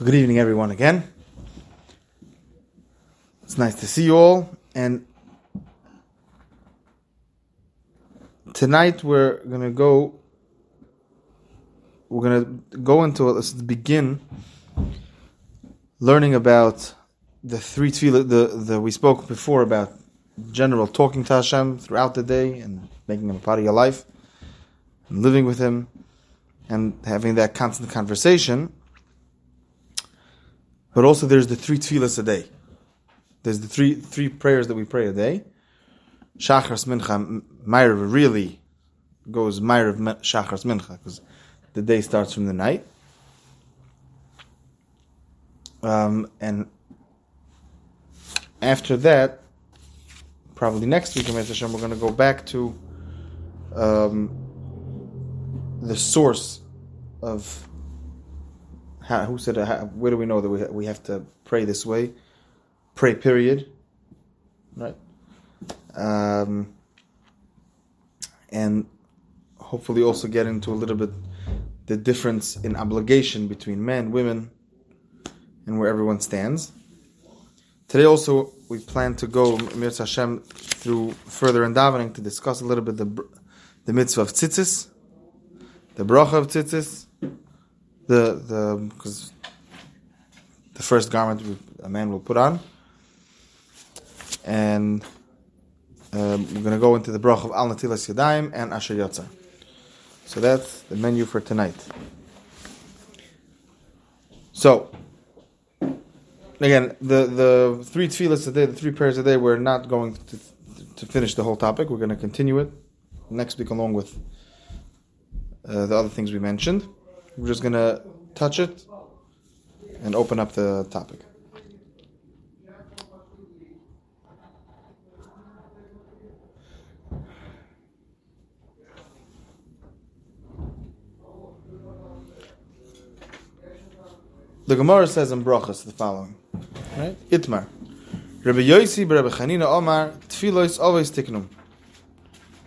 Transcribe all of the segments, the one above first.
So good evening, everyone, again. It's nice to see you all. And tonight we're going to go, we're going to go into, let's begin learning about the three tefillah, the, the, we spoke before about general talking to Hashem throughout the day and making him a part of your life and living with him and having that constant conversation. But also there's the three tefillahs a day. There's the three three prayers that we pray a day. Shachar Mincha Ma'ariv really goes Ma'ariv Shachar Mincha because the day starts from the night. Um, and after that, probably next week, Hashem, we're going to go back to um, the source of how, who said how, where do we know that we we have to pray this way? Pray period, right? Um, and hopefully also get into a little bit the difference in obligation between men, women, and where everyone stands. Today also we plan to go Mir Hashem through further in davening to discuss a little bit the the mitzvah of tzitzis, the bracha of tzitzis, the the because the first garment a man will put on, and um, we're going to go into the bracha of al natilas yadayim and asher yotza. So that's the menu for tonight. So again, the the three tefillahs a day, the three prayers a day, we're not going to to finish the whole topic. We're going to continue it next week along with uh, the other things we mentioned. We're just going to touch it and open up the topic. The Gemara says in Brachas the following, right? Itmar, Rabbi Yosi, Rabbi Chanina Omar, Tfilos always tiknum.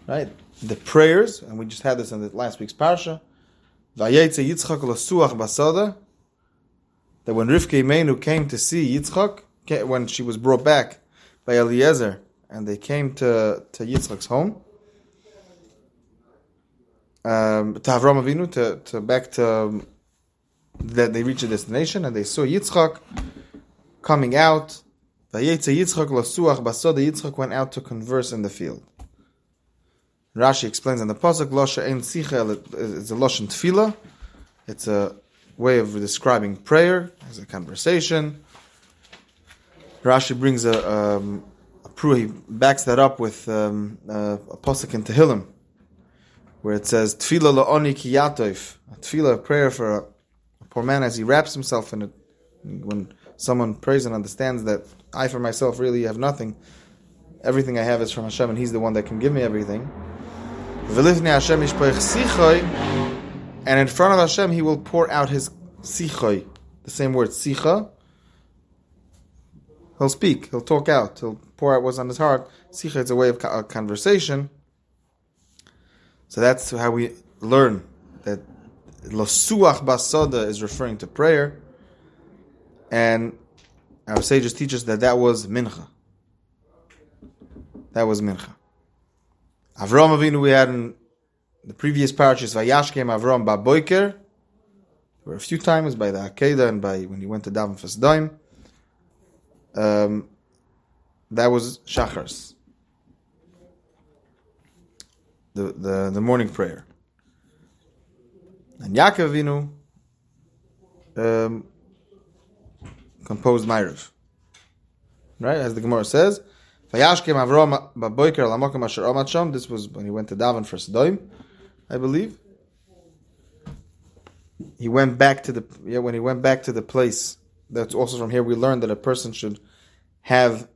Right, the prayers, and we just had this in the last week's parsha. Vayetze Yitzchak basada. That when Rivka Imenu came to see Yitzchak, when she was brought back by Eliezer, and they came to, to Yitzchak's home, um, to Avram Avinu, to, to back to um, that they reached a destination, and they saw Yitzchak coming out. Vayetze Yitzchak basada. Yitzchak went out to converse in the field. Rashi explains in the pasuk losha ein sichel it's a loshen tefillah. It's a way of describing prayer as a conversation. Rashi brings a, um, a proof. He backs that up with um, a, a pasuk in Tehillim, where it says tefillah laoni ki yatoif, a tefillah, a prayer for a, a poor man as he wraps himself in it. When someone prays and understands that I for myself really have nothing, everything I have is from Hashem, and He's the one that can give me everything. And in front of Hashem, He will pour out His sichoy, the same word, sicha. He'll speak, he'll talk out, he'll pour out what's on his heart. Sicha is a way of conversation. So that's how we learn that losuach basada is referring to prayer. And our sages teach us that that was mincha. That was mincha. Avram Avinu we had in the previous parashas Vayashkem Avram Baboiker. There were a few times by the Akedah and by when he went to daven for Sdaim. Um, that was Shachars. The, the, the morning prayer. And Yaakov Avinu um, composed Ma'ariv. Right, as the Gemara says, Vayashkem Baboiker Asher. This was when he went to daven for Sodom, I believe. He went back to the yeah when he went back to the place. That's also from here we learned that a person should have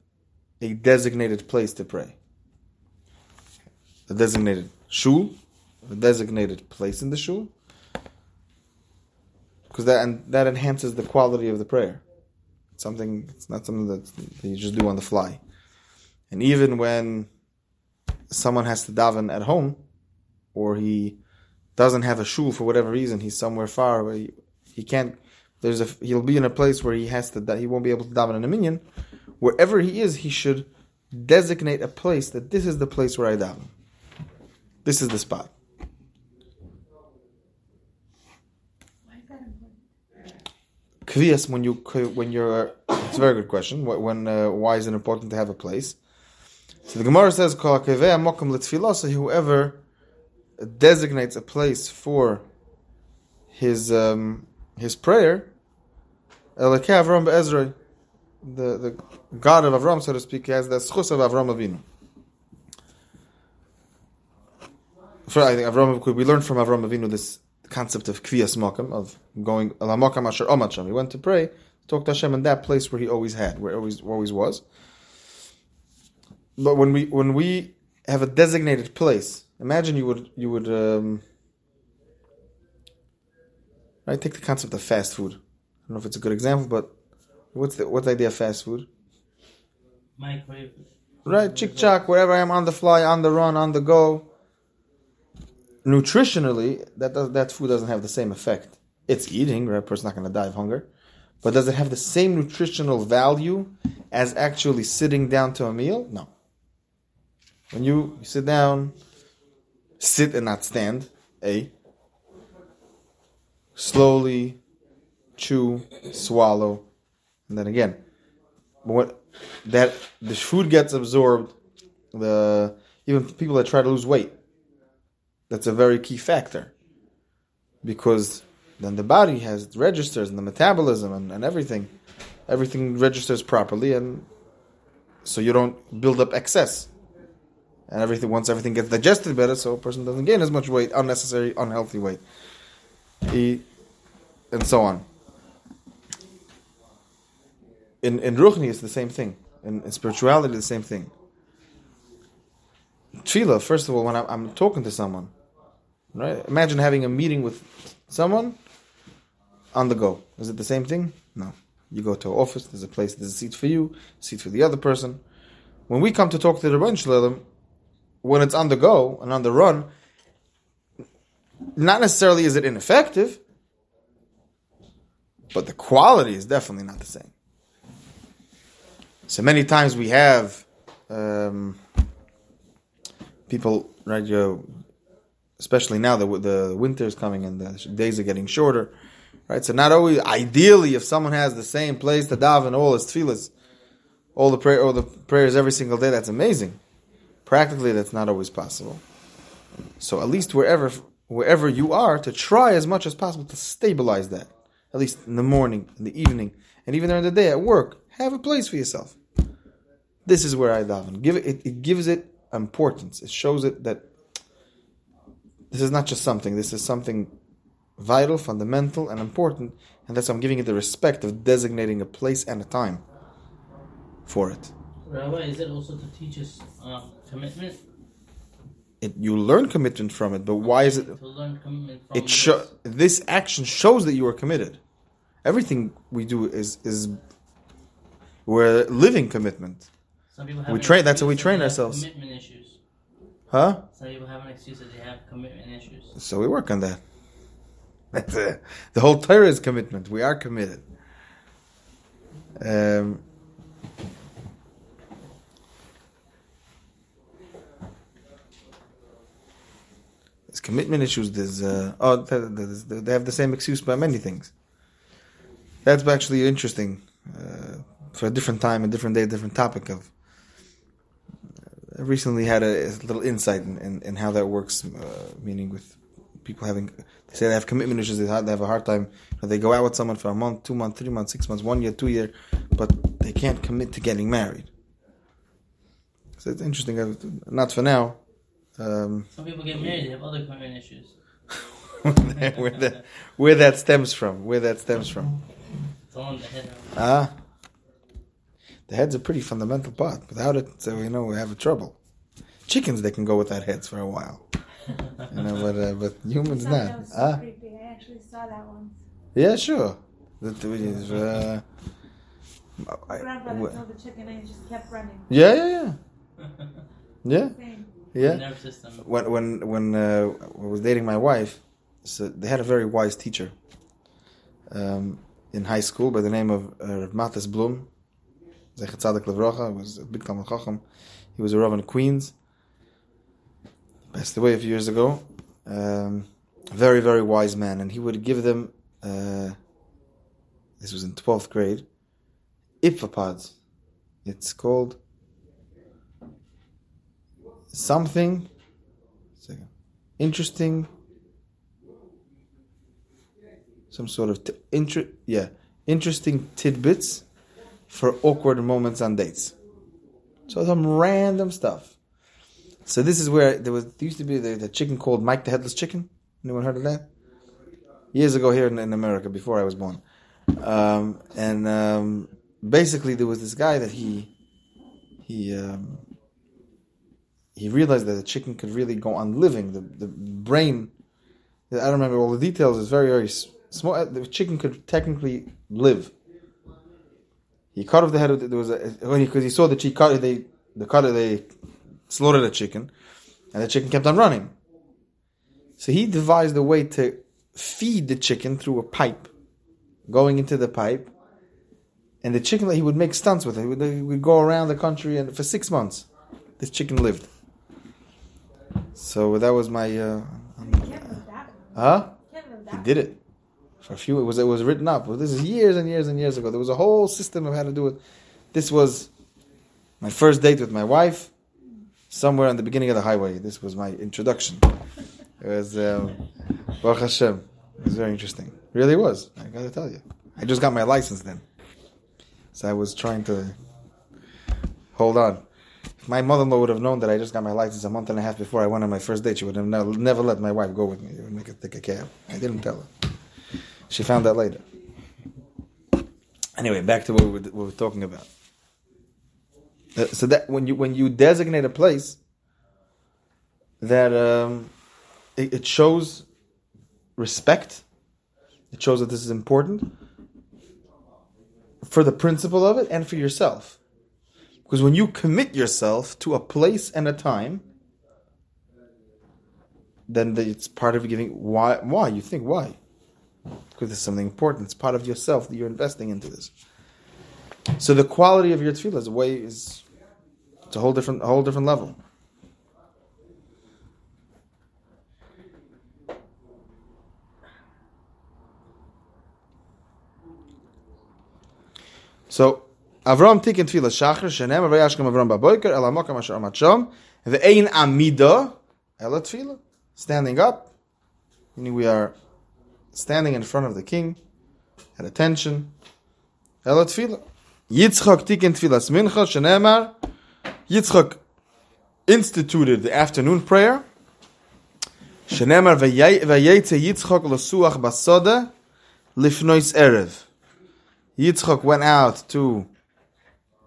a designated place to pray. A designated shul, a designated place in the shul, because that and that enhances the quality of the prayer. It's something it's not something that you just do on the fly. And even when someone has to daven at home, or he doesn't have a shul for whatever reason, he's somewhere far where he, he can't there's a he'll be in a place where he has to he won't be able to daven in a minyan. Wherever he is, he should designate a place that this is the place where I daven. This is the spot. Kvias when you when you're it's a very good question. When uh, why is it important to have a place? So the Gemara says, So whoever designates a place for his um, his prayer, Avram Be'ezroi, the the God of Avram, so to speak, has the schus of Avram Avinu. For I think Avram, we learned from Avram Avinu this concept of kviyas makam of going la makam asher omat He went to pray, talk to Hashem in that place where he always had, where always always was. But when we when we have a designated place, imagine you would you would um, right take the concept of fast food. I don't know if it's a good example, but what's the what's the idea of fast food? Microwave. Right, chick chock, wherever I am on the fly, on the run, on the go. Nutritionally, that does, that food doesn't have the same effect. It's eating, right? A person's not going to die of hunger. But does it have the same nutritional value as actually sitting down to a meal? No. When you sit down, sit and not stand, A. Slowly chew, swallow, and then again. What that the food gets absorbed, the even people that try to lose weight, that's a very key factor. Because then the body has registers and the metabolism and, and everything. Everything registers properly and so you don't build up excess and everything once everything gets digested better, so a person doesn't gain as much weight, unnecessary, unhealthy weight, he, and so on. In in ruchni, it's the same thing. In, in spirituality, the same thing. Tefillah, first of all, when I'm, I'm talking to someone, right? Imagine having a meeting with someone on the go. Is it the same thing? No. You go to an office. There's a place. There's a seat for you, seat for the other person. When we come to talk to the Ribbono Shel Olam, when it's on the go and on the run, not necessarily is it ineffective, but the quality is definitely not the same. So many times we have um, people, right? You especially now that the winter is coming and the days are getting shorter, right? So not always ideally, if someone has the same place to daven all his tefillahs, all the prayer, all the prayers every single day, that's amazing. Practically, that's not always possible. So at least wherever wherever you are, to try as much as possible to stabilize that. At least in the morning, in the evening, and even during the day at work, have a place for yourself. This is where I daven. Give it, it, it gives it importance. It shows it that this is not just something. This is something vital, fundamental, and important, and that's why I'm giving it the respect of designating a place and a time for it. Rabbi, is it also to teach us uh, commitment? It, you learn commitment from it, but why is it? To learn commitment from It show this action shows that you are committed. Everything we do is is we're living commitment, Some people have we train- that's how we train ourselves. Commitment issues. huh? Some people have an excuse that they have commitment issues. So we work on that. That's it. The whole Torah is commitment. We are committed. Um, commitment issues. There's uh, oh, there's- they have the same excuse by many things. That's actually interesting uh, for a different time, a different day, a different topic. Of I recently had a, a little insight in, in, in how that works, uh, meaning with people having they say they have commitment issues. They have, a hard time. You know, they go out with someone for a month, two months, three months, six months, one year, two year, but they can't commit to getting married. So it's interesting. uh, Not for now. Um, Some people get married, they have other commitment issues. where that where that stems from? Where that stems from? It's all in the head. Ah, the head's a pretty fundamental part. Without it, so you know we have a trouble. Chickens they can go without heads for a while, you know, but uh, but humans I not. that was so Ah, creepy. I actually saw that once. yeah, sure. That is, uh, I- Grandfather told the chicken and it just kept running. yeah, yeah, yeah, yeah, Same. Yeah. Nervous system. when when when uh, I was dating my wife, so they had a very wise teacher. Um, in high school by the name of uh, Rav Matis Blum. Zecher Tzadik Livracha was a big Talmud Chacham. He was a Rav in Queens. Passed away a few years ago. Um, very, very wise man. And he would give them, uh, this was in 12th grade, Iphapods. It's called something interesting some sort of t- inter- yeah interesting tidbits for awkward moments on dates. So some random stuff. So this is where there was there used to be the, the chicken called mike the headless chicken. Anyone heard of that? Years ago here in, in america before i was born. Um, and um, basically there was this guy that he he um, he realized that the chicken could really go on living. The the brain, I don't remember all the details. It's very very small. uh, The chicken could technically live. He cut off the head. Of the, there was a when because he, saw the chicken cut they the cutter they slaughtered a chicken, and the chicken kept on running. So he devised a way to feed the chicken through a pipe, going into the pipe, and the chicken that he would make stunts with it. He would, he would go around the country, and for six months, this chicken lived. So that was my. Uh, Can't live that. huh? He did it for a few. It was it was written up. Well, this is years and years and years ago. There was a whole system of how to do it. This was my first date with my wife. Somewhere on the beginning of the highway. This was my introduction. It was um, Baruch Hashem. It was very interesting. Really was. I gotta tell you. I just got my license then, so I was trying to hold on. My mother-in-law would have known that I just got my license a month and a half before I went on my first date, she would have never, let my wife go with me. She would make her take a cab. I didn't tell her. She found out later. Anyway, back to what we were, what we were talking about. Uh, so that when you when you designate a place, that um, it, it shows respect. It shows that this is important for the principle of it and for yourself. Because when you commit yourself to a place and a time, then the, it's part of giving. Why? Why you think why? Because it's something important. It's part of yourself that you're investing into this. So the quality of your tefillah is way is it's a whole different a whole different level. So Avram tikin tefillah shachar shenem vayashkem Avram baboiker el hamokam asher amat sham ve'ein amida el tefillah standing up meaning we are standing in front of the king at attention el tefillah. Yitzchak tikin tefillas mincha shenemar Yitzchak instituted the afternoon prayer shenemar vayetze Yitzchak lesuach basoda lifnois erev. Yitzchak went out to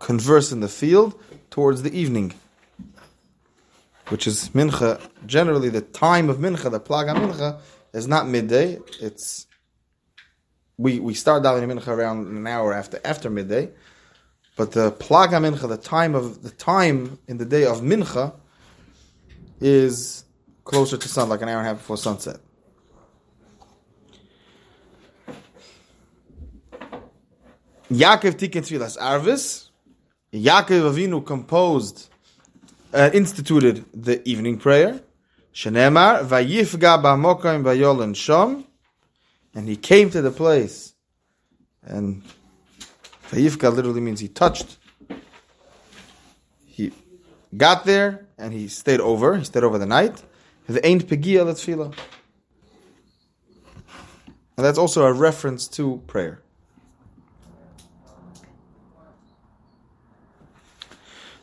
converse in the field towards the evening, which is mincha. Generally, the time of mincha, the plaga mincha, is not midday. It's we we start davening mincha around an hour after after midday, but the plaga mincha, the time of the time in the day of mincha, is closer to sun, like an hour and a half before sunset. Yaakov tikkun tefillas arvis. Yaakov Avinu composed, uh, instituted the evening prayer. Shenemar vayifga b'hamokayim vayolen shom, and he came to the place, and vayifga literally means he touched. He got there and he stayed over. He stayed over the night. The ain't pegia letfila, and that's also a reference to prayer.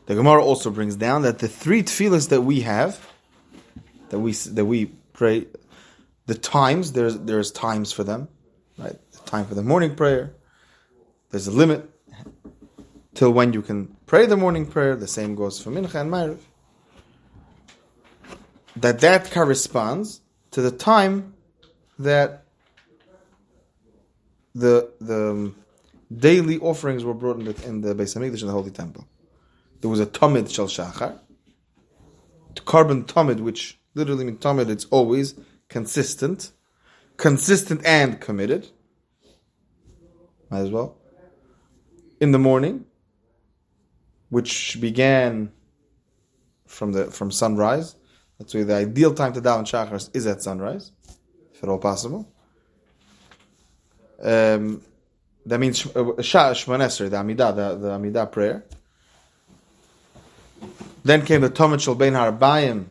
The Gemara also brings down that the three tefillahs that we have, that we that we pray, the times there's there's times for them, right? The time for the morning prayer. There's a limit till when you can pray the morning prayer. The same goes for mincha and ma'ariv. That that corresponds to the time that the the daily offerings were brought in the, in the Beis Hamikdash in the Holy Temple there was a tamid shel shachar, korban tamid, which literally means tamid. It's always consistent, consistent and committed. Might as well. In the morning, which began from the from sunrise. That's why the ideal time to daven Shachar is at sunrise, if at all possible. Um, that means Sh- uh, Shah Shmonesser, the Amidah, the, the Amidah prayer. Then came the Tomet Shel Bein Harbayim.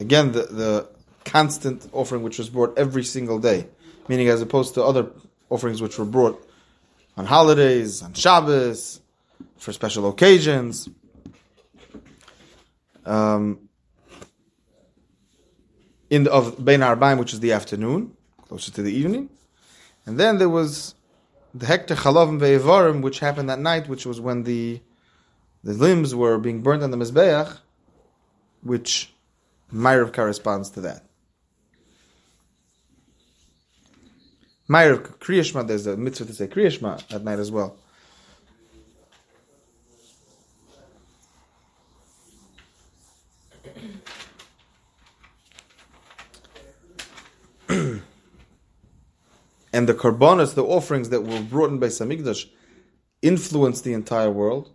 Again, the, the constant offering which was brought every single day, meaning as opposed to other offerings which were brought on holidays, on Shabbos, for special occasions. Um, in the, of Bein Harbayim, which is the afternoon, closer to the evening. And then there was the Hekter Chalavim Ve'evarim, which happened that night, which was when the the limbs were being burnt on the Mizbeach, which Ma'ariv corresponds to that. Ma'ariv Kriyashma, there's a mitzvah to say Kriyashma at night as well. and the karbonas, the offerings that were brought in Beis Hamikdash, influenced the entire world.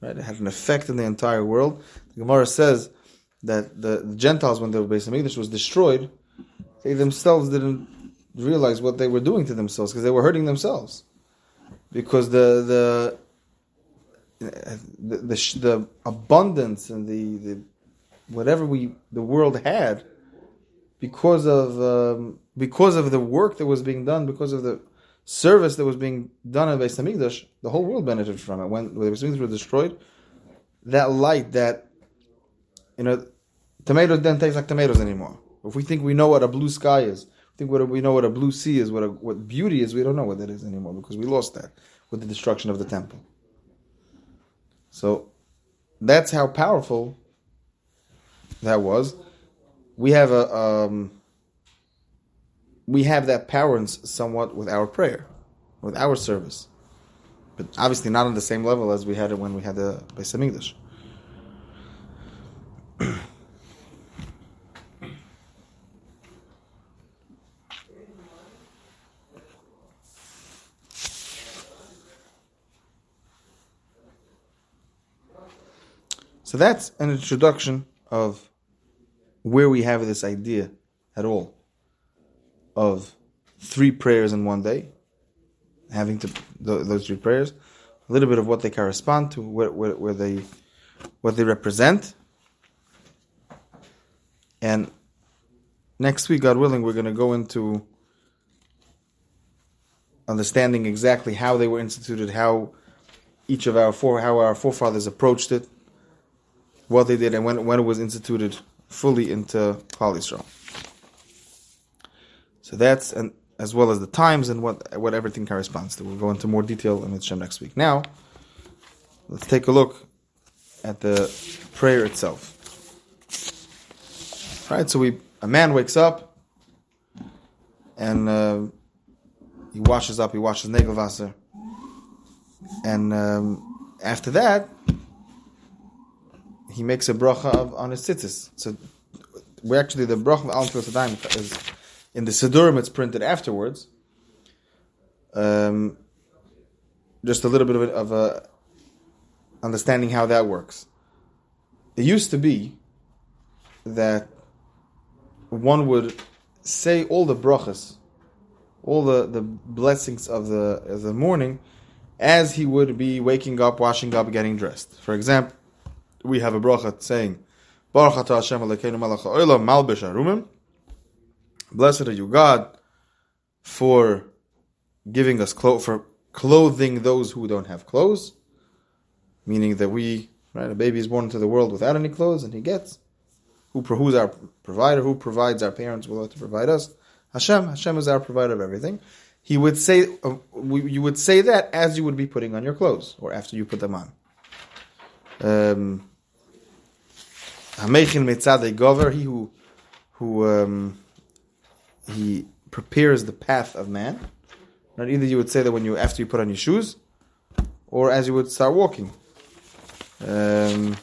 Right, it had an effect in the entire world. The Gemara says that the, the Gentiles, when the Beis Hamikdash was destroyed, they themselves didn't realize what they were doing to themselves because they were hurting themselves, because the the the, the, the abundance and the, the whatever we the world had because of um, because of the work that was being done, because of the service that was being done at Beis Hamikdash, the whole world benefited from it. When, when the Beis Hamikdash was destroyed, that light, that you know, tomatoes don't taste like tomatoes anymore. If we think we know what a blue sky is, think what we know what a blue sea is, what a, what beauty is, we don't know what that is anymore because we lost that with the destruction of the temple. So that's how powerful that was. We have a um, we have that power somewhat with our prayer, with our service, but obviously not on the same level as we had it when we had the Beis Hamikdash. So that's an introduction of where we have this idea at all of three prayers in one day, having to those three prayers, a little bit of what they correspond to, where, where, where they what they represent, and next week, God willing, we're going to go into understanding exactly how they were instituted, how each of our four, how our forefathers approached it what they did and when, when it was instituted fully into Klal. So that's and as well as the times and what what everything corresponds to. We'll go into more detail in Mitzvah next week. Now, let's take a look at the prayer itself. All right, so we a man wakes up and uh, he washes up. He washes Negelwasser, and um, after that he makes a bracha of, on his tzitzis. So we actually the bracha of Al Tzitzis is in the Sidurim. It's printed afterwards. Um, just a little bit of a, understanding how that works. It used to be that one would say all the brachas, all the, the blessings of the of the morning, as he would be waking up, washing up, getting dressed. For example, we have a bracha saying, Baruch atah Hashem malbish arumim. Blessed are you, God, for giving us clothes, for clothing those who don't have clothes. Meaning that we, right, a baby is born into the world without any clothes, and he gets. Who, who's our provider? Who provides our parents will have to provide us? Hashem. Hashem is our provider of everything. He would say, uh, you would say that as you would be putting on your clothes, or after you put them on. Um, he who who um, he prepares the path of man. Not either you would say that when you after you put on your shoes, or as you would start walking. Um,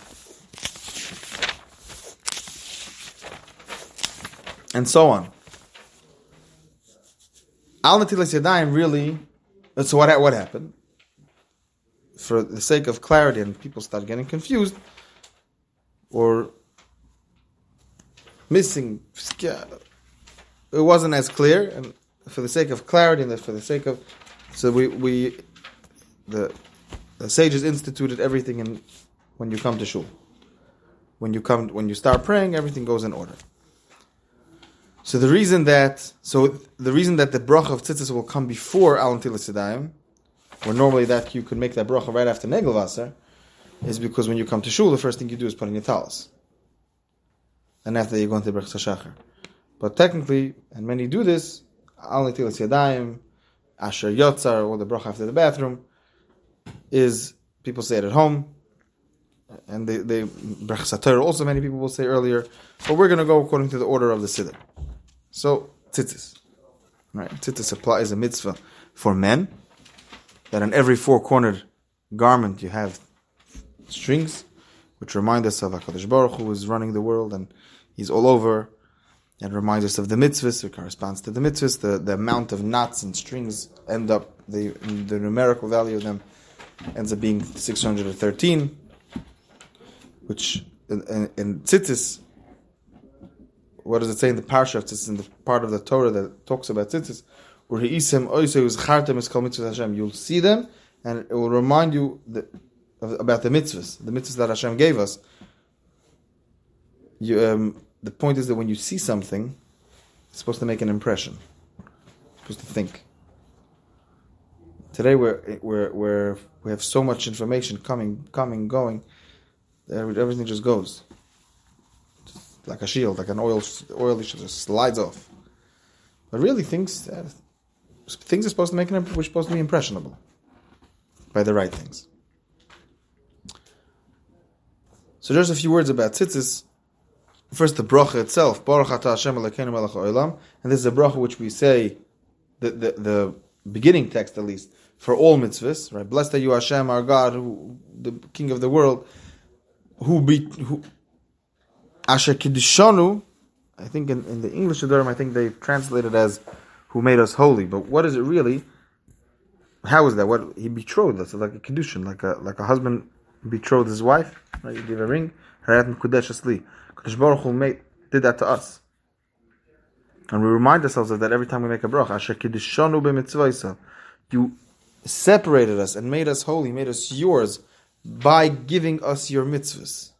and so on. Al Natilas Yadayim really so what, what happened? For the sake of clarity and people start getting confused or missing, it wasn't as clear. And for the sake of clarity and for the sake of, so we, we the, the sages instituted everything in when you come to shul. When you come, when you start praying, everything goes in order. So the reason that so the reason that the bracha of tzitzis will come before Al Sidayim, where normally that you could make that bracha right after Negelvasser, is because when you come to shul, the first thing you do is put in your talis, and after that you go into Brachas Shachar. But technically, and many do this, only Al Yadayim, Asher Yotzar, or the bracha after the bathroom, is people say it at home, and they they Brachas also many people will say earlier, but we're going to go according to the order of the Siddur. So, tzitzis. Right? Tzitzis applies a mitzvah for men, that on every four-cornered garment you have strings, which remind us of HaKadosh Baruch Hu is running the world and he's all over, and reminds us of the mitzvahs, it corresponds to the mitzvahs, the, the amount of knots and strings end up, the, the numerical value of them ends up being 613, which in, in, in tzitzis what does it say in the parsha? It's in the part of the Torah that talks about tzitzis. You'll see them, and it will remind you about the mitzvahs, the mitzvahs that Hashem gave us. You, um, the point is that when you see something, it's supposed to make an impression. You're supposed to think. Today we're, we're, we're, we have so much information coming, coming, going. Everything just goes like a shield, like an oil oil just slides off. But really, things uh, things are supposed to make an we're supposed to be impressionable by the right things. So just a few words about tzitzis. First, the bracha itself, Baruch Atah Hashem Melech Olam, and this is a bracha which we say, the, the, the beginning text at least, for all mitzvahs, right? Blessed are you Hashem, our God, who, the King of the world, who, be, who Asher Kiddishanu, I think in, in the English Adorim, I think they translated as who made us holy. But what is it really? How is that? What he betrothed us, like a kiddushin, like a like a husband betrothed his wife. Right? You give a ring. Harat Kudesh Asli. Baruch Hu made did that to us, and we remind ourselves of that every time we make a bracha. Asher Kiddishanu b'mitzvaysa. You separated us and made us holy, made us yours by giving us your mitzvahs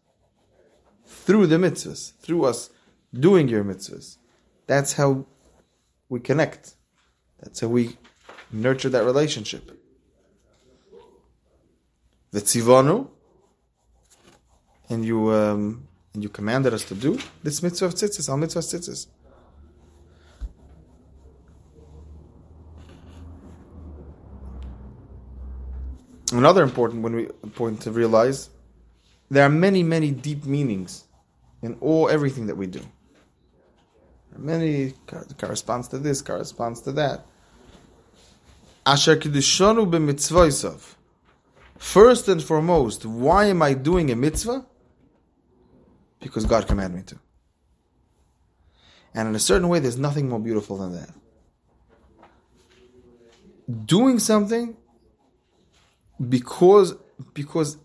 through the mitzvahs, through us doing your mitzvahs. That's how we connect. That's how we nurture that relationship. The tzivanu, and you um, and you commanded us to do this mitzvah of tzitzis, al mitzvah tzitzis. Another important when we point to realize there are many, many deep meanings in all everything that we do. Many corresponds to this, corresponds to that. Asher. First and foremost, why am I doing a mitzvah? Because God commanded me to. And in a certain way, there's nothing more beautiful than that. Doing something because because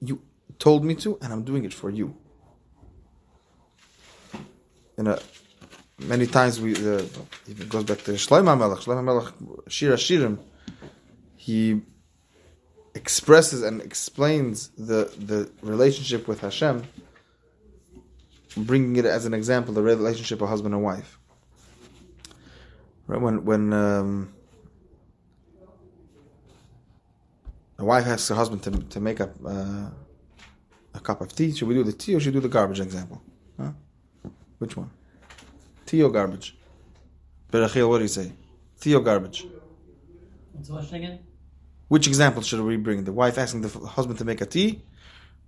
you told me to, and I'm doing it for you you know, many times we uh, it goes back to Shlomo Melech. Shlomo Melech Shira Shirim. He expresses and explains the the relationship with Hashem, bringing it as an example, the relationship of husband and wife. Right when when um, a wife asks her husband to to make up uh, a cup of tea, should we do the tea or should we do the garbage example? Huh? Which one? Tea or garbage? Berachil, what do you say? Tea or garbage? What's the question again? Which example should we bring? The wife asking the husband to make a tea,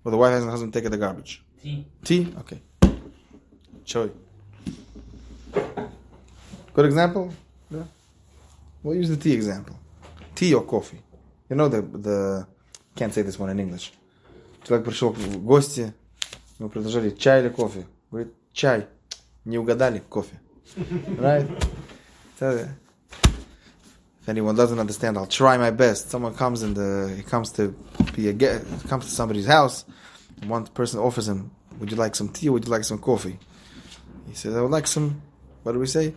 or the wife asking the husband to take the garbage? Tea. Tea? Okay Show Good example? Yeah. We'll use the tea example. Tea or coffee. You know the the can't say this one in English. Человек пришел в гости, мы предложили чай или кофе. Говорит, чай. Не угадали кофе. Right? If anyone doesn't understand, I'll try my best. Someone comes and uh, he comes to be a ge- comes to somebody's house. and One person offers him, "Would you like some tea? or Would you like some coffee?" He says, "I would like some." What do we say?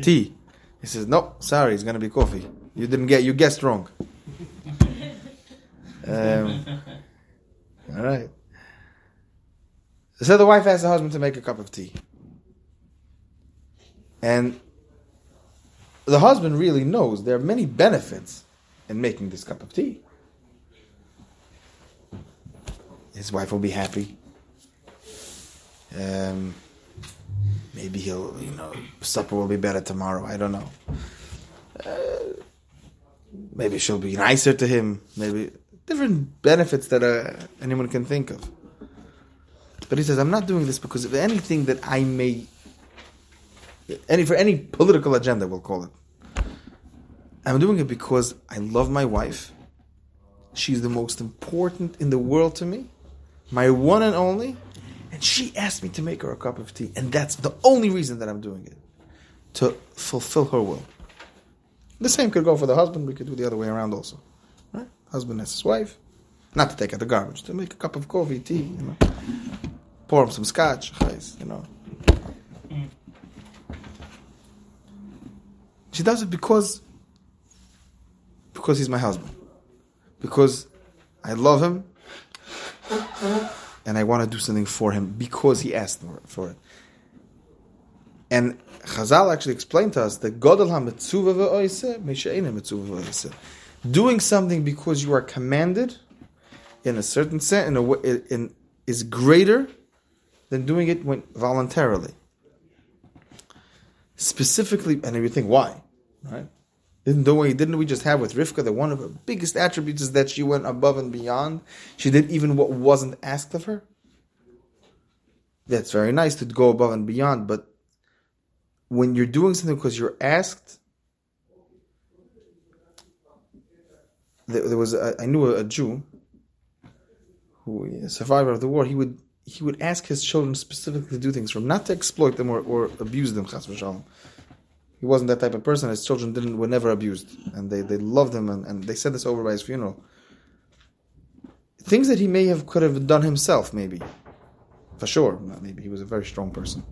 Tea. He says, "No, sorry, it's gonna be coffee. You didn't get. You guessed wrong." um, all right. So the wife asks the husband to make a cup of tea. And the husband really knows there are many benefits in making this cup of tea. His wife will be happy. Um, maybe he'll, you know, supper will be better tomorrow. I don't know. Uh, maybe she'll be nicer to him. Maybe different benefits that uh, anyone can think of. But he says, I'm not doing this because of anything that I may, any for any political agenda, we'll call it. I'm doing it because I love my wife. She's the most important in the world to me, my one and only. And she asked me to make her a cup of tea. And that's the only reason that I'm doing it to fulfill her will. The same could go for the husband. We could do the other way around also. Right? Husband asks his wife, not to take out the garbage, to make a cup of coffee, tea, you know. Pour him some scotch, you know. She does it because because he's my husband. Because I love him and I want to do something for him because he asked for it. And Chazal actually explained to us that Godel. Doing something because you are commanded, in a certain sense, in a way, in, is greater than doing it when voluntarily. Specifically, and you think why, right? Didn't the way didn't we just have with Rivka that one of her biggest attributes is that she went above and beyond. She did even what wasn't asked of her. That's very nice to go above and beyond, but when you're doing something because you're asked, there, there was a, I knew a, a Jew who a survivor of the war. He would he would ask his children specifically to do things from not to exploit them or, or abuse them. He wasn't that type of person. His children didn't were never abused, and they, they loved him, and, and they said this over by his funeral. Things that he may have could have done himself, maybe, for sure. Maybe he was a very strong person,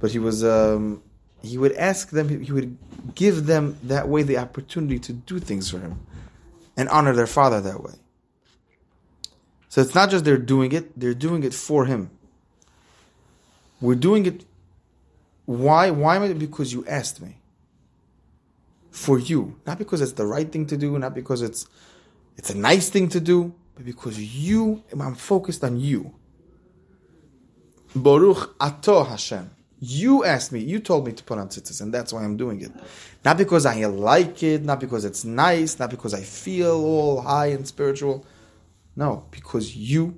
but he was. Um, he would ask them. He would give them that way the opportunity to do things for him, and honor their father that way. So it's not just they're doing it; they're doing it for him. We're doing it why? Why? am I? Because you asked me. For you, not because it's the right thing to do, not because it's it's a nice thing to do, but because you. I'm focused on you. Baruch ato Hashem. You asked me. You told me to put on tzitzis, and that's why I'm doing it. Not because I like it, not because it's nice, not because I feel all high and spiritual. No, because you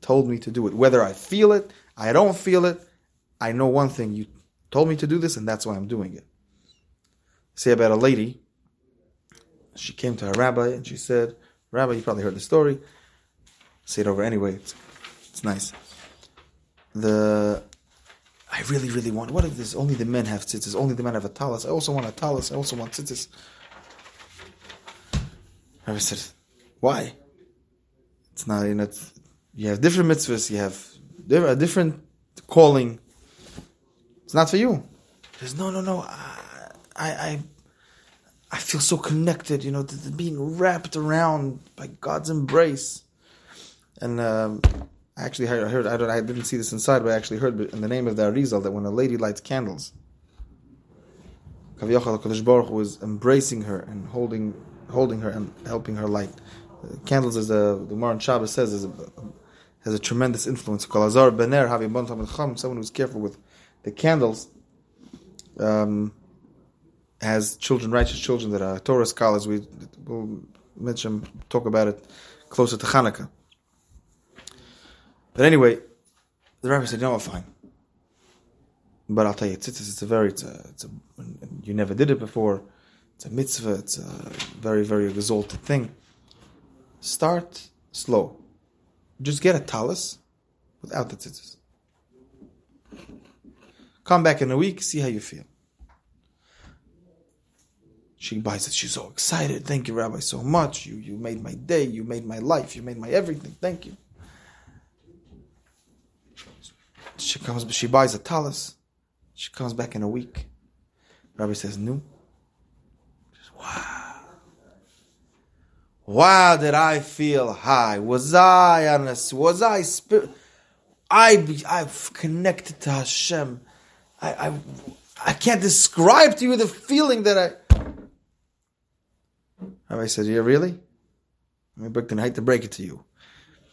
told me to do it. Whether I feel it, I don't feel it. I know one thing. You told me to do this, and that's why I'm doing it. Say about a lady. She came to her rabbi and she said, Rabbi, you probably heard the story. Say it over anyway. It's, it's nice. The I really, really want. What if this? Only the men have tzitzis. Only the men have a talis. I also want a talis. I also want tzitzis. Rabbi said, "Why? It's not. You know, you have different mitzvahs. You have a different calling. It's not for you." He says, "No, no, no. I, I, I feel so connected. You know, to, to being wrapped around by God's embrace." And um, I actually heard, I heard I, don't, I didn't see this inside, but I actually heard in the name of the Arizal that when a lady lights candles, Kaviyachal Kadosh Baruch was embracing her and holding, holding her and helping her light. Candles, as the Gemara Shabbos says, is a, has a tremendous influence. Cham, someone who's careful with the candles, um, has children, righteous children that are Torah scholars. We will mention, talk about it closer to Hanukkah. But anyway, the rabbi said, "No, I'm fine." But I'll tell you, tzitzis, it's a very, it's a, it's a, you never did it before. It's a mitzvah. It's a very, very exalted thing. Start slow. Just get a talus without the tzitzis. Come back in a week, see how you feel. She buys it. She's so excited. Thank you, Rabbi, so much. You you made my day. You made my life. You made my everything. Thank you. She comes. She buys a talis. She comes back in a week. Rabbi says, "No." Wow. Wow, did I feel high? Was I honest? was I spirit? I be- I've connected to Hashem. I, I I can't describe to you the feeling that I. Rabbi said, "Yeah, really? I I hate to break it to you,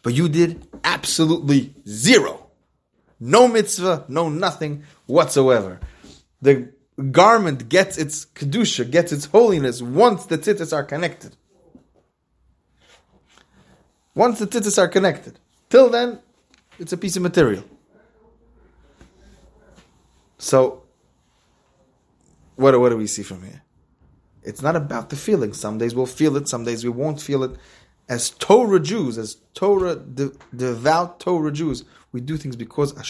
but you did absolutely zero, no mitzvah, no nothing whatsoever. The garment gets its kedusha, gets its holiness once the tzitzis are connected. Once the tzitzis are connected, till then, it's a piece of material. So, what, what do we see from here? It's not about the feeling. Some days we'll feel it, some days we won't feel it. As Torah Jews, as Torah, de- devout Torah Jews, we do things because no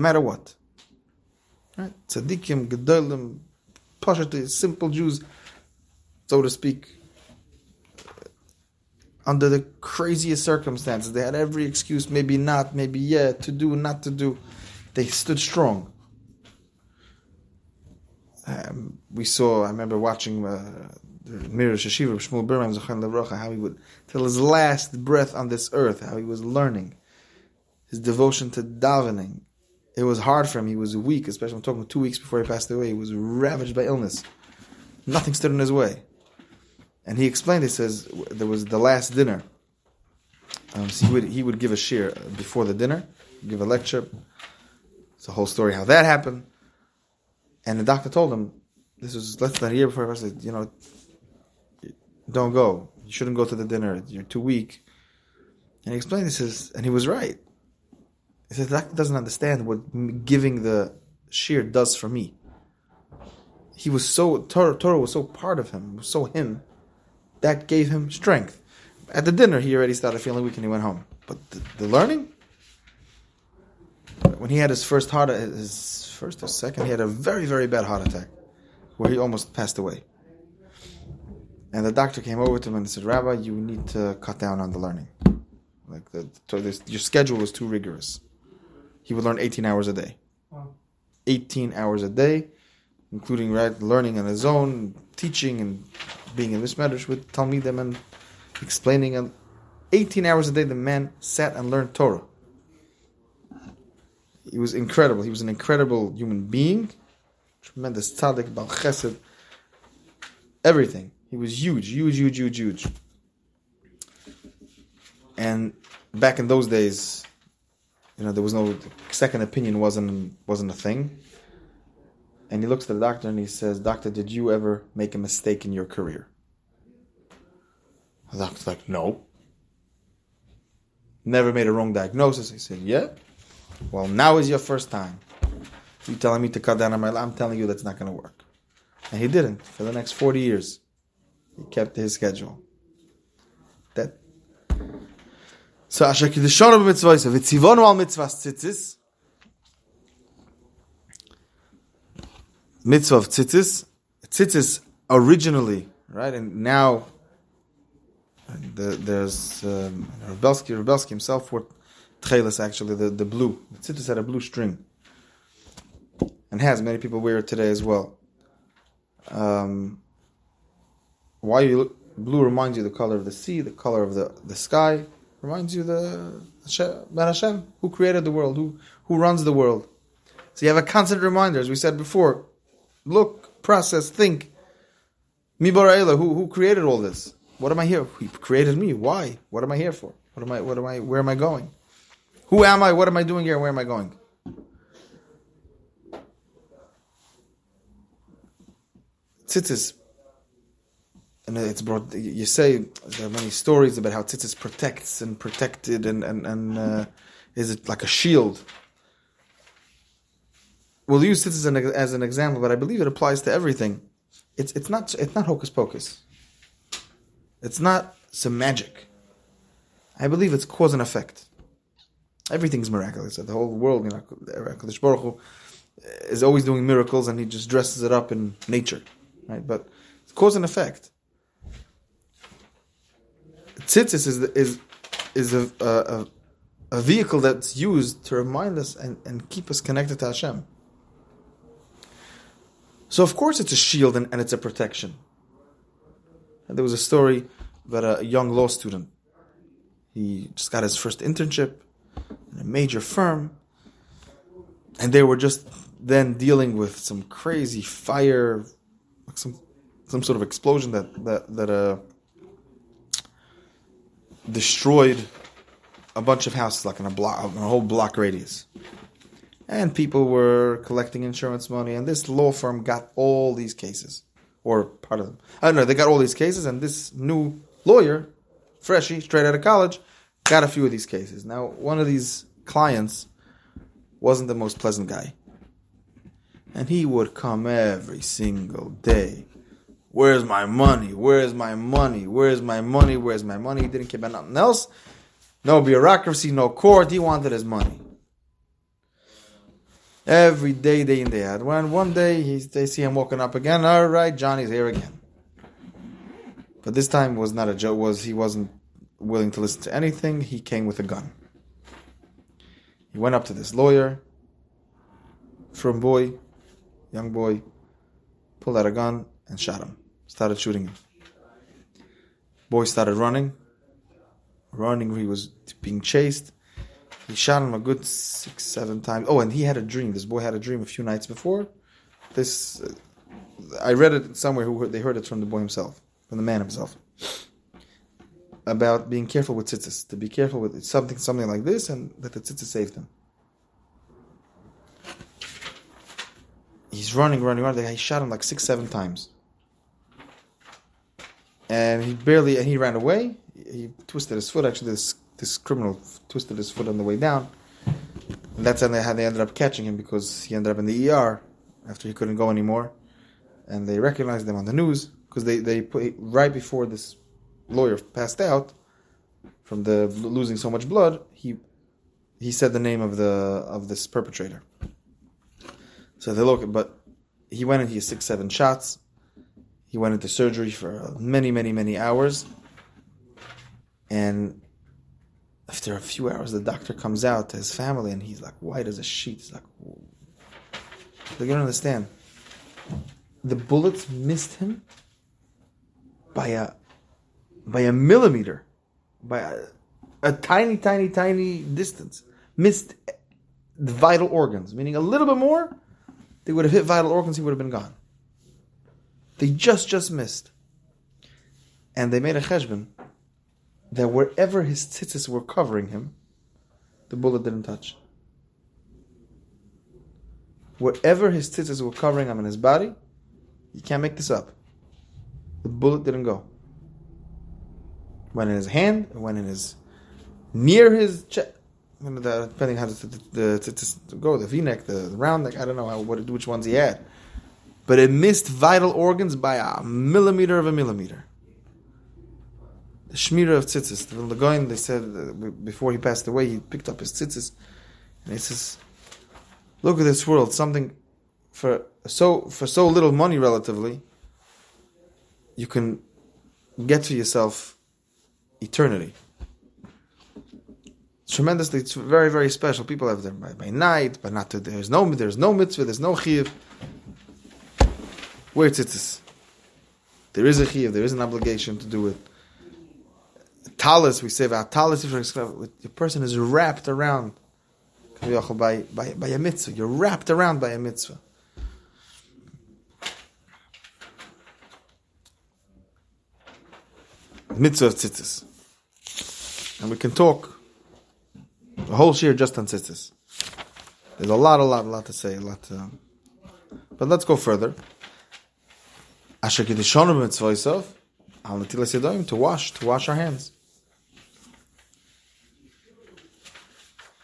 matter what. Right? Tzaddikim, Gedolim, Pashat, simple Jews, so to speak, under the craziest circumstances. They had every excuse, maybe not, maybe yeah, to do, not to do. They stood strong. Um, we saw, I remember watching uh, the Mir Rosh Yeshiva, Shmuel Berenbaum, Zochan Levrocha, how he would, till his last breath on this earth, how he was learning. His devotion to davening. It was hard for him. He was weak, especially I'm talking two weeks before he passed away. He was ravaged by illness. Nothing stood in his way. And he explained, he says, there was the last dinner. Um, so he would, he would give a shiur before the dinner, give a lecture. It's a whole story how that happened. And the doctor told him, this was less than a year before I away, you know, don't go. You shouldn't go to the dinner. You're too weak. And he explained, he says, and he was right. He says, the doctor doesn't understand what giving the shiur does for me. He was so, Torah, Torah was so part of him, was so him, that gave him strength. At the dinner, he already started feeling weak and he went home. But the, the learning, when he had his first heart, his first or second, he had a very, very bad heart attack where he almost passed away. And the doctor came over to him and said, Rabbi, you need to cut down on the learning. Like the, your schedule was too rigorous. He would learn 18 hours a day. 18 hours a day, including right, learning on his own, teaching and being in this matters with Talmidim and explaining. And 18 hours a day, the man sat and learned Torah. He was incredible. He was an incredible human being, tremendous tzaddik, baal chesed, everything. He was huge, huge, huge, huge, huge. And back in those days, you know, there was no second opinion wasn't wasn't a thing. And he looks at the doctor and he says, "Doctor, did you ever make a mistake in your career?" The doctor's like, "No." Never made a wrong diagnosis. He said, "Yeah." Well, now is your first time. You telling me to cut down on my? I'm telling you that's not going to work. And he didn't for the next forty years. He kept his schedule. That so asher kiddushonu b'mitzvahs v'tzivonu al mitzvahs tzitzis. Mitzvah of tzitzis. Tzitzis originally, right, and now the, there's um, Rebelsky, Rebelsky himself for tchelis actually the, the blue. The tzitzis had a blue string, and has many people wear it today as well. Um, why you blue reminds you the color of the sea, the color of the, the sky, reminds you the Ben Hashem, who created the world, who who runs the world. So you have a constant reminder, as we said before. Look, process, think. Mi Bara'ela, who who created all this? What am I here? He created me. Why? What am I here for? What am I? What am I? Where am I going? Who am I? What am I doing here? Where am I going? Tzitzis and it's brought. You say there are many stories about how tzitzis protects and protected, and and and uh, is it like a shield? We'll use tzitzis as an, as an example, but I believe it applies to everything. It's it's not it's not hocus pocus. It's not some magic. I believe it's cause and effect. Everything's miraculous. The whole world, you know, Hu eh, is always doing miracles and he just dresses it up in nature, right? But it's cause and effect. Tzitzis is is is a, a, a vehicle that's used to remind us and, and keep us connected to Hashem. So of course it's a shield and, and it's a protection. And there was a story about a young law student. He just got his first internship in a major firm, and they were just then dealing with some crazy fire, like some some sort of explosion that that that uh destroyed a bunch of houses, like in a block, in a whole block radius. And people were collecting insurance money, and this law firm got all these cases, or part of them. I don't know. They got all these cases, and this new lawyer, freshie, straight out of college, got a few of these cases. Now, one of these clients wasn't the most pleasant guy, and he would come every single day. Where's my money? Where's my money? Where's my money? Where's my money? He didn't care about nothing else. No bureaucracy, no court. He wanted his money. Every day, day in, day out. When one day he, they see him walking up again, all right, Johnny's here again. But this time was not a joke. Was he wasn't willing to listen to anything. He came with a gun. He went up to this lawyer, from boy, young boy, pulled out a gun and shot him. Started shooting him. Boy started running. Running, he was being chased. He shot him a good six, seven times. Oh, and he had a dream. This boy had a dream a few nights before. This, uh, I read it somewhere. Who they heard it from the boy himself, from the man himself, about being careful with tzitzis. To be careful with something, something like this, and that the tzitzis saved him. He's running, running, running. He shot him like six, seven times, and he barely. And he ran away. He twisted his foot. Actually, this this criminal twisted his foot on the way down. And that's how they ended up catching him because he ended up in the ER after he couldn't go anymore. And they recognized him on the news because they, they put right before this lawyer passed out from the losing so much blood, he he said the name of the of this perpetrator. So they look, but he went into six, seven shots. He went into surgery for many, many, many hours. And after a few hours, the doctor comes out to his family and he's like white as a sheet. He's like, Whoa. they don't understand. The bullets missed him by a by a millimeter, by a, a tiny, tiny, tiny distance. Missed the vital organs, meaning a little bit more, they would have hit vital organs. He would have been gone. They just just missed, and they made a cheshbon that wherever his tzitzis were covering him, the bullet didn't touch. Wherever his tzitzis were covering him in his body, you can't make this up. The bullet didn't go. Went in his hand, went in his near his chest. Depending how the, the, go, the V-neck, the, the round neck, I don't know how, what, which ones he had. But it missed vital organs by a millimeter of a millimeter the Shmira of tzitzis. The Vilna Gaon, they said before he passed away, he picked up his tzitzis, and he says, "Look at this world. Something for so for so little money, relatively, you can get to yourself eternity." It's tremendously, it's very very special. People have them by, by night, but not there's no there's no mitzvah, there's no chiyuv. Where tzitzis? There is a chiyuv, there is an obligation to do it talis, we say about talis, the person is wrapped around by, by, by a mitzvah. You're wrapped around by a mitzvah. Mitzvah of tzitzis. And we can talk the whole year just on tzitzis. There's a lot, a lot, a lot to say, a lot to, but let's go further. Asher Kiddushonim mitzvah al netilas yadayim, to wash, to wash our hands.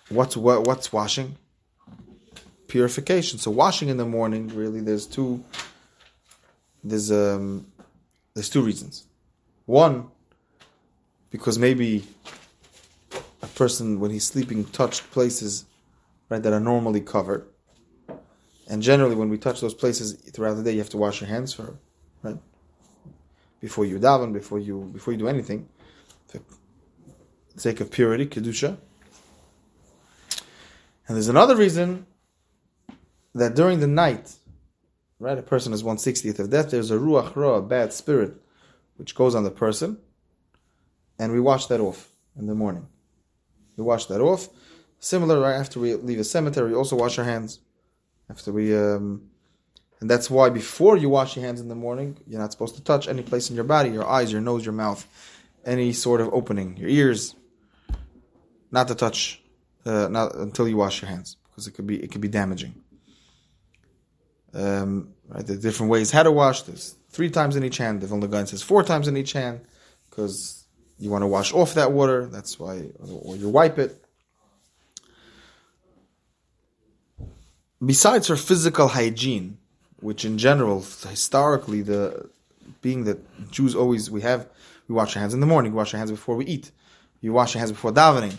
What's what, what's washing? Purification. So washing in the morning, really, there's two. There's um, there's two reasons. One, because maybe person when he's sleeping touched places, right, that are normally covered, And generally, when we touch those places throughout the day, you have to wash your hands for, right? Before you daven, before you before you do anything, for the sake of purity, kedusha. And there's another reason that during the night, right, a person is one sixtieth of death. There's a ruach ra, a bad spirit, which goes on the person, and we wash that off in the morning. We wash that off. Similar, right after we leave a cemetery, we also wash our hands. After we, um, and that's why before you wash your hands in the morning, you're not supposed to touch any place in your body, your eyes, your nose, your mouth, any sort of opening, your ears. Not to touch, uh, not until you wash your hands, because it could be it could be damaging. Um, right, there's different ways how to wash. this. three times in each hand. The Vilna Gaon says four times in each hand, because you want to wash off that water. That's why, or you wipe it. besides for physical hygiene, which in general, historically, the being that Jews always we have we wash our hands in the morning, we wash our hands before we eat, you wash your hands before davening,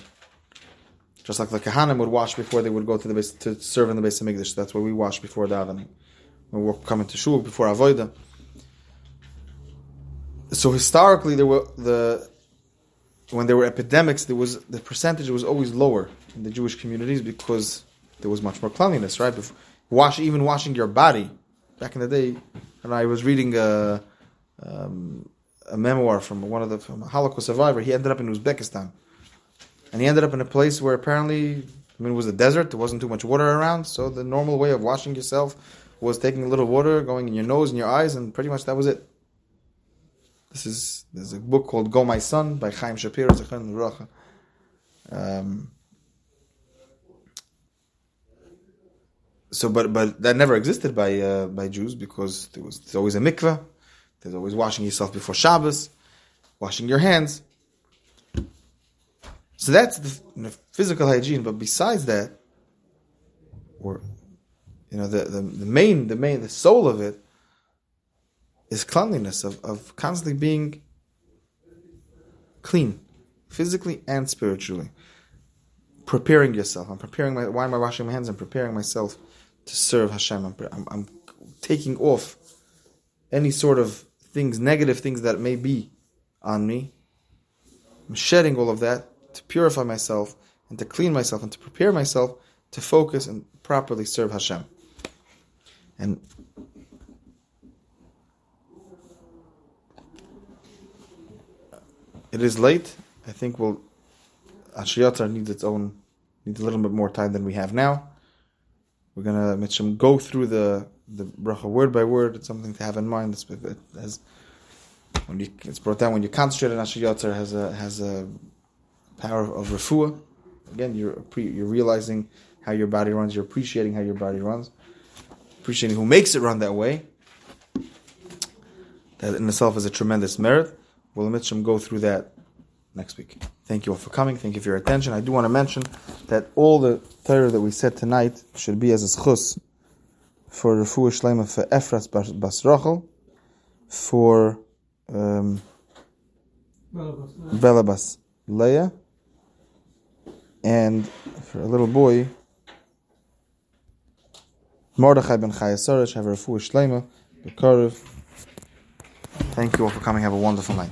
just like the Kohanim would wash before they would go to the base to serve in the Beis Hamikdash. That's why we wash before davening. When we're coming to shul before avodah. So historically, there were the when there were epidemics, there was the percentage was always lower in the Jewish communities because there was much more cleanliness, right? Wash even washing your body. Back in the day, and I was reading a, um, a memoir from one of the from a Holocaust survivor. He ended up in Uzbekistan, and he ended up in a place where apparently, I mean, it was a desert. There wasn't too much water around, so the normal way of washing yourself was taking a little water, going in your nose and your eyes, and pretty much that was it. This is there's a book called Go My Son by Chaim Shapiro. Um, so but but that never existed by uh, by Jews because there was there's always a mikveh, there's always washing yourself before Shabbos, washing your hands. So that's the physical hygiene. But besides that, or you know the, the the main the main the soul of it is cleanliness of of constantly being clean, physically and spiritually. Preparing yourself. I'm preparing my. Why am I washing my hands? I'm preparing myself to serve Hashem. I'm, I'm, I'm, taking off any sort of things, negative things that may be on me. I'm shedding all of that to purify myself and to clean myself and to prepare myself to focus and properly serve Hashem. And it is late. I think we'll Asher Yotzer needs its own needs a little bit more time than we have now. We're gonna Mitchum go through the the bracha word by word. It's something to have in mind. It's, it has, when you, it's brought down when you concentrate on Asher Yotzer has a has a power of refuah. Again, you're you're realizing how your body runs. You're appreciating how your body runs. Appreciating who makes it run that way. That in itself is a tremendous merit. We'll Mitchum go through that next week. Thank you all for coming. Thank you for your attention. I do want to mention that all the Torah that we said tonight should be as a zchus for Refuah Shlema for Ephras Bas Rachel, for um, Bela Bas Leah, and for a little boy, Mordechai ben Chayasarish, have a Refuah Shlema, the Karev. Thank you all for coming. Have a wonderful night.